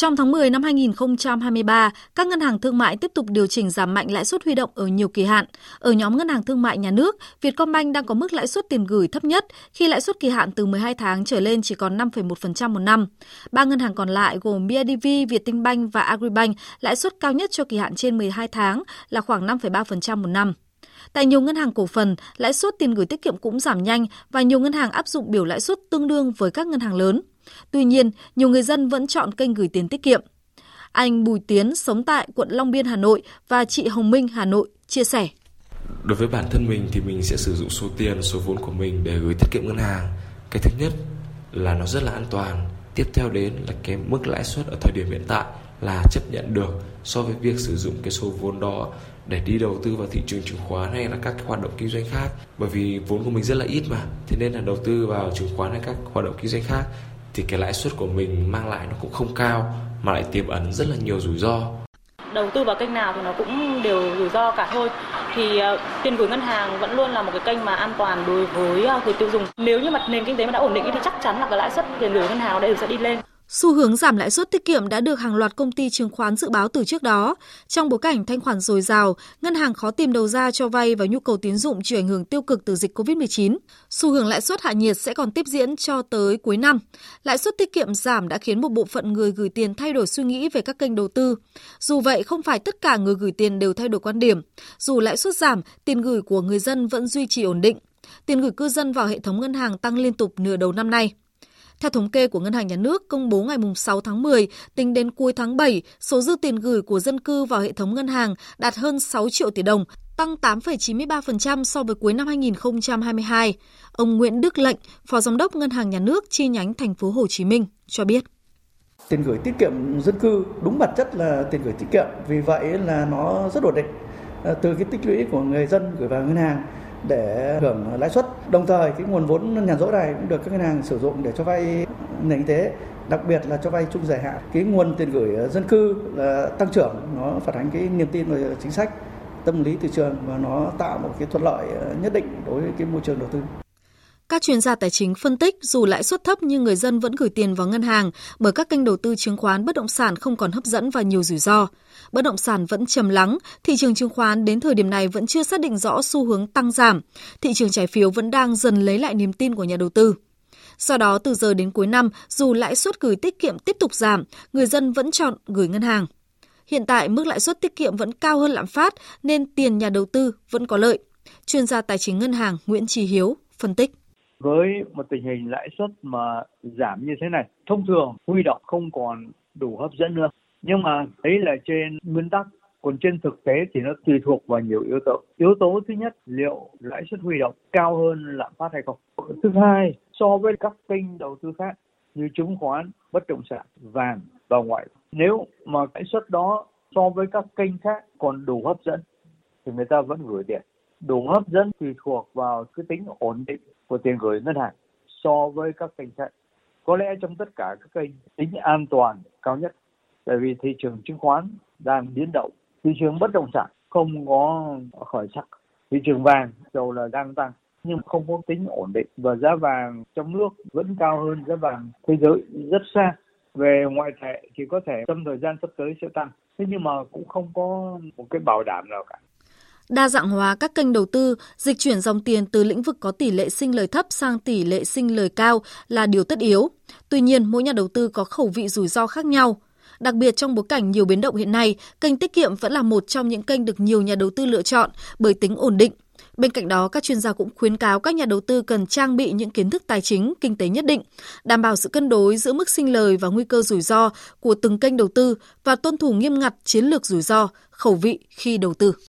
Trong tháng 10 năm 2023, các ngân hàng thương mại tiếp tục điều chỉnh giảm mạnh lãi suất huy động ở nhiều kỳ hạn. Ở nhóm ngân hàng thương mại nhà nước, Vietcombank đang có mức lãi suất tiền gửi thấp nhất khi lãi suất kỳ hạn từ 12 tháng trở lên chỉ còn 5,1% một năm. Ba ngân hàng còn lại gồm BIDV, Vietinbank và Agribank lãi suất cao nhất cho kỳ hạn trên 12 tháng là khoảng 5,3% một năm. Tại nhiều ngân hàng cổ phần, lãi suất tiền gửi tiết kiệm cũng giảm nhanh và nhiều ngân hàng áp dụng biểu lãi suất tương đương với các ngân hàng lớn. Tuy nhiên, nhiều người dân vẫn chọn kênh gửi tiền tiết kiệm. Anh Bùi Tiến sống tại quận Long Biên, Hà Nội và chị Hồng Minh, Hà Nội chia sẻ. Đối với bản thân mình thì mình sẽ sử dụng số tiền, số vốn của mình để gửi tiết kiệm ngân hàng. Cái thứ nhất là nó rất là an toàn. Tiếp theo đến là cái mức lãi suất ở thời điểm hiện tại là chấp nhận được so với việc sử dụng cái số vốn đó để đi đầu tư vào thị trường chứng khoán hay là các cái hoạt động kinh doanh khác bởi vì vốn của mình rất là ít mà thế nên là đầu tư vào chứng khoán hay các hoạt động kinh doanh khác thì cái lãi suất của mình mang lại nó cũng không cao mà lại tiềm ẩn rất là nhiều rủi ro. Đầu tư vào kênh nào thì nó cũng đều rủi ro cả thôi. Thì uh, tiền gửi ngân hàng vẫn luôn là một cái kênh mà an toàn đối với uh, người tiêu dùng. Nếu như mặt nền kinh tế mà đã ổn định thì chắc chắn là cái lãi suất tiền gửi ngân hàng đây sẽ đi lên. Xu hướng giảm lãi suất tiết kiệm đã được hàng loạt công ty chứng khoán dự báo từ trước đó. Trong bối cảnh thanh khoản dồi dào, ngân hàng khó tìm đầu ra cho vay và nhu cầu tín dụng chịu ảnh hưởng tiêu cực từ dịch COVID-19. Xu hướng lãi suất hạ nhiệt sẽ còn tiếp diễn cho tới cuối năm. Lãi suất tiết kiệm giảm đã khiến một bộ phận người gửi tiền thay đổi suy nghĩ về các kênh đầu tư. Dù vậy, không phải tất cả người gửi tiền đều thay đổi quan điểm. Dù lãi suất giảm, tiền gửi của người dân vẫn duy trì ổn định. Tiền gửi cư dân vào hệ thống ngân hàng tăng liên tục nửa đầu năm nay. Theo thống kê của Ngân hàng Nhà nước công bố ngày 6 tháng 10, tính đến cuối tháng 7, số dư tiền gửi của dân cư vào hệ thống ngân hàng đạt hơn 6 triệu tỷ đồng, tăng 8,93% so với cuối năm 2022. Ông Nguyễn Đức Lệnh, Phó Giám đốc Ngân hàng Nhà nước chi nhánh thành phố Hồ Chí Minh cho biết. Tiền gửi tiết kiệm dân cư đúng bản chất là tiền gửi tiết kiệm, vì vậy là nó rất ổn định. Từ cái tích lũy của người dân gửi vào ngân hàng để hưởng lãi suất. Đồng thời cái nguồn vốn nhàn rỗi này cũng được các ngân hàng sử dụng để cho vay nền kinh tế, đặc biệt là cho vay chung dài hạn. Cái nguồn tiền gửi dân cư là tăng trưởng, nó phản ánh cái niềm tin về chính sách, tâm lý thị trường và nó tạo một cái thuận lợi nhất định đối với cái môi trường đầu tư. Các chuyên gia tài chính phân tích dù lãi suất thấp nhưng người dân vẫn gửi tiền vào ngân hàng bởi các kênh đầu tư chứng khoán bất động sản không còn hấp dẫn và nhiều rủi ro. Bất động sản vẫn trầm lắng, thị trường chứng khoán đến thời điểm này vẫn chưa xác định rõ xu hướng tăng giảm. Thị trường trái phiếu vẫn đang dần lấy lại niềm tin của nhà đầu tư. Do đó, từ giờ đến cuối năm, dù lãi suất gửi tiết kiệm tiếp tục giảm, người dân vẫn chọn gửi ngân hàng. Hiện tại, mức lãi suất tiết kiệm vẫn cao hơn lạm phát nên tiền nhà đầu tư vẫn có lợi. Chuyên gia tài chính ngân hàng Nguyễn Trì Hiếu phân tích với một tình hình lãi suất mà giảm như thế này. Thông thường huy động không còn đủ hấp dẫn nữa. Nhưng mà đấy là trên nguyên tắc. Còn trên thực tế thì nó tùy thuộc vào nhiều yếu tố. Yếu tố thứ nhất, liệu lãi suất huy động cao hơn lạm phát hay không? Thứ hai, so với các kênh đầu tư khác như chứng khoán, bất động sản, vàng và ngoại. Nếu mà lãi suất đó so với các kênh khác còn đủ hấp dẫn thì người ta vẫn gửi tiền đủ hấp dẫn tùy thuộc vào cái tính ổn định của tiền gửi ngân hàng so với các kênh khác. Có lẽ trong tất cả các kênh tính an toàn cao nhất tại vì thị trường chứng khoán đang biến động, thị trường bất động sản không có khởi sắc, thị trường vàng dầu là đang tăng nhưng không có tính ổn định và giá vàng trong nước vẫn cao hơn giá vàng thế giới rất xa về ngoại tệ thì có thể trong thời gian sắp tới sẽ tăng thế nhưng mà cũng không có một cái bảo đảm nào cả Đa dạng hóa các kênh đầu tư, dịch chuyển dòng tiền từ lĩnh vực có tỷ lệ sinh lời thấp sang tỷ lệ sinh lời cao là điều tất yếu. Tuy nhiên, mỗi nhà đầu tư có khẩu vị rủi ro khác nhau. Đặc biệt trong bối cảnh nhiều biến động hiện nay, kênh tiết kiệm vẫn là một trong những kênh được nhiều nhà đầu tư lựa chọn bởi tính ổn định. Bên cạnh đó, các chuyên gia cũng khuyến cáo các nhà đầu tư cần trang bị những kiến thức tài chính, kinh tế nhất định, đảm bảo sự cân đối giữa mức sinh lời và nguy cơ rủi ro của từng kênh đầu tư và tuân thủ nghiêm ngặt chiến lược rủi ro, khẩu vị khi đầu tư.